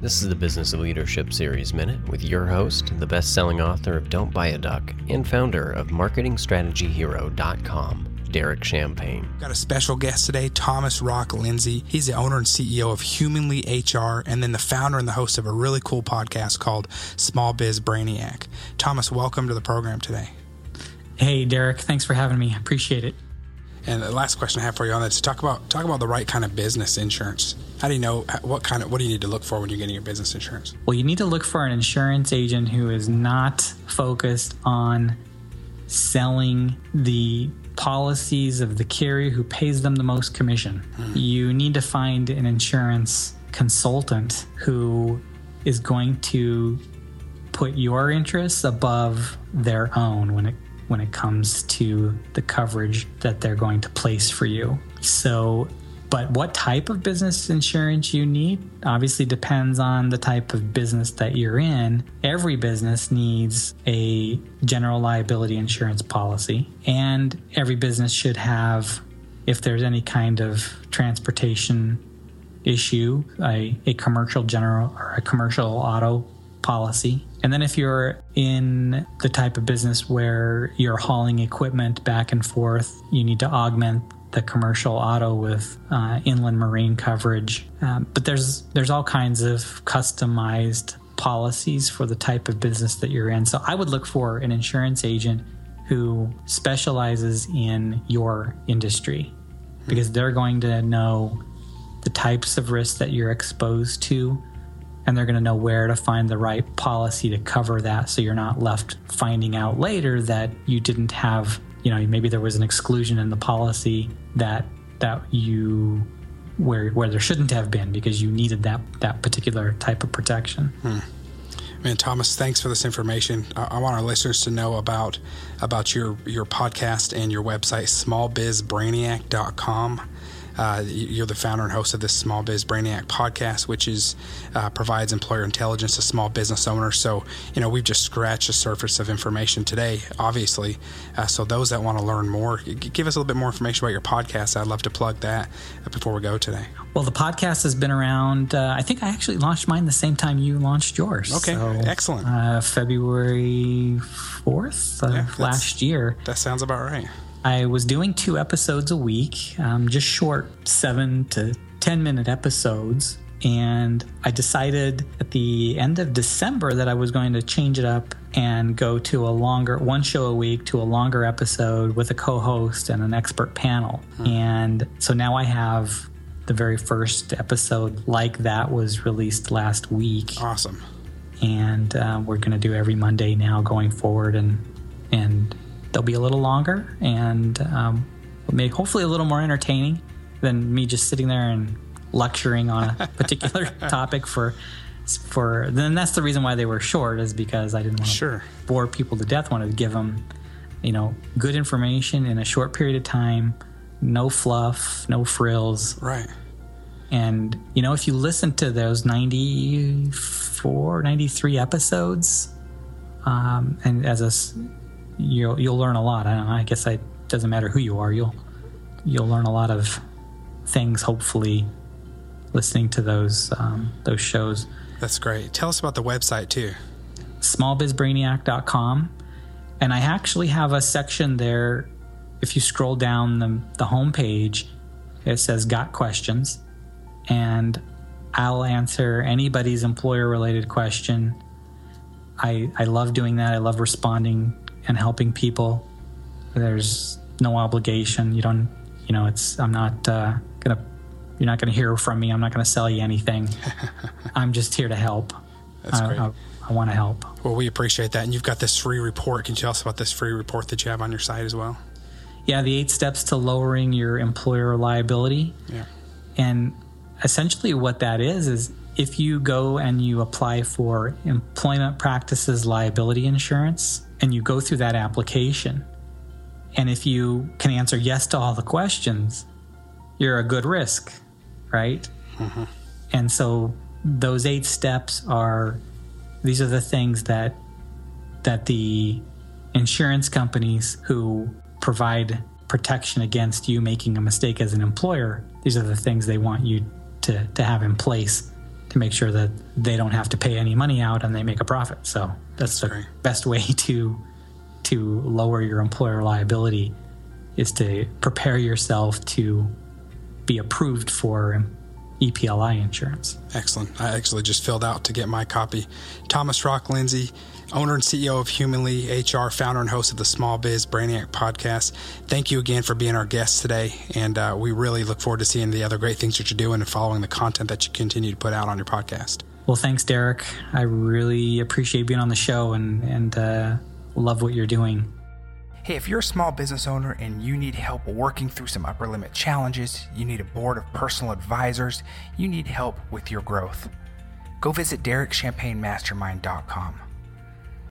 This is the Business of Leadership Series Minute with your host, the best selling author of Don't Buy a Duck and founder of MarketingStrategyHero.com, Derek Champagne. Got a special guest today, Thomas Rock Lindsay. He's the owner and CEO of Humanly HR and then the founder and the host of a really cool podcast called Small Biz Brainiac. Thomas, welcome to the program today. Hey, Derek. Thanks for having me. Appreciate it. And the last question I have for you on that is talk about talk about the right kind of business insurance. How do you know what kind of what do you need to look for when you're getting your business insurance? Well, you need to look for an insurance agent who is not focused on selling the policies of the carrier who pays them the most commission. Hmm. You need to find an insurance consultant who is going to put your interests above their own when it when it comes to the coverage that they're going to place for you. So, but what type of business insurance you need obviously depends on the type of business that you're in. Every business needs a general liability insurance policy, and every business should have, if there's any kind of transportation issue, a, a commercial general or a commercial auto policy. And then if you're in the type of business where you're hauling equipment back and forth, you need to augment the commercial auto with uh, inland marine coverage. Um, but there's there's all kinds of customized policies for the type of business that you're in. So I would look for an insurance agent who specializes in your industry because they're going to know the types of risks that you're exposed to and they're going to know where to find the right policy to cover that so you're not left finding out later that you didn't have you know maybe there was an exclusion in the policy that that you where where there shouldn't have been because you needed that that particular type of protection hmm. Man, Thomas, thanks for this information. I, I, want our listeners to know about about your your podcast and your website, smallbizbrainiac.com. Uh, you're the founder and host of this Small Biz Brainiac podcast, which is uh, provides employer intelligence to small business owners. So, you know, we've just scratched the surface of information today, obviously. Uh, so, those that want to learn more, give us a little bit more information about your podcast. I'd love to plug that before we go today. Well, the podcast has been around. Uh, I think I actually launched mine the same time you launched yours. Okay, so, excellent. Uh, February fourth yeah, last year. That sounds about right. I was doing two episodes a week, um, just short seven to 10 minute episodes. And I decided at the end of December that I was going to change it up and go to a longer, one show a week to a longer episode with a co host and an expert panel. Hmm. And so now I have the very first episode like that was released last week. Awesome. And uh, we're going to do every Monday now going forward. And, and they'll be a little longer and um, make hopefully a little more entertaining than me just sitting there and lecturing on a particular topic for for then that's the reason why they were short is because I didn't want to sure. bore people to death. Wanted to give them, you know, good information in a short period of time, no fluff, no frills. Right. And you know, if you listen to those 94, 93 episodes, um, and as a you'll you'll learn a lot. I, I guess it doesn't matter who you are. You'll you'll learn a lot of things. Hopefully, listening to those um, those shows. That's great. Tell us about the website too. Smallbizbrainiac.com, and I actually have a section there. If you scroll down the the homepage, it says "Got Questions," and I'll answer anybody's employer related question. I, I love doing that. I love responding and helping people. There's no obligation. You don't, you know, it's, I'm not uh, going to, you're not going to hear from me. I'm not going to sell you anything. I'm just here to help. That's great. I, I want to help. Well, we appreciate that. And you've got this free report. Can you tell us about this free report that you have on your site as well? Yeah, the eight steps to lowering your employer liability. Yeah. And essentially, what that is, is if you go and you apply for employment practices liability insurance, and you go through that application. And if you can answer yes to all the questions, you're a good risk, right? Mm-hmm. And so those eight steps are these are the things that that the insurance companies who provide protection against you making a mistake as an employer, these are the things they want you to, to have in place to make sure that they don't have to pay any money out and they make a profit. So that's the best way to to lower your employer liability is to prepare yourself to be approved for EPLI insurance. Excellent. I actually just filled out to get my copy. Thomas Rock Lindsay, owner and CEO of Humanly HR, founder and host of the Small Biz Brainiac podcast. Thank you again for being our guest today. And uh, we really look forward to seeing the other great things that you're doing and following the content that you continue to put out on your podcast. Well, thanks, Derek. I really appreciate being on the show and, and uh, love what you're doing. Hey, if you're a small business owner and you need help working through some upper limit challenges, you need a board of personal advisors, you need help with your growth, go visit DerekChampagneMastermind.com.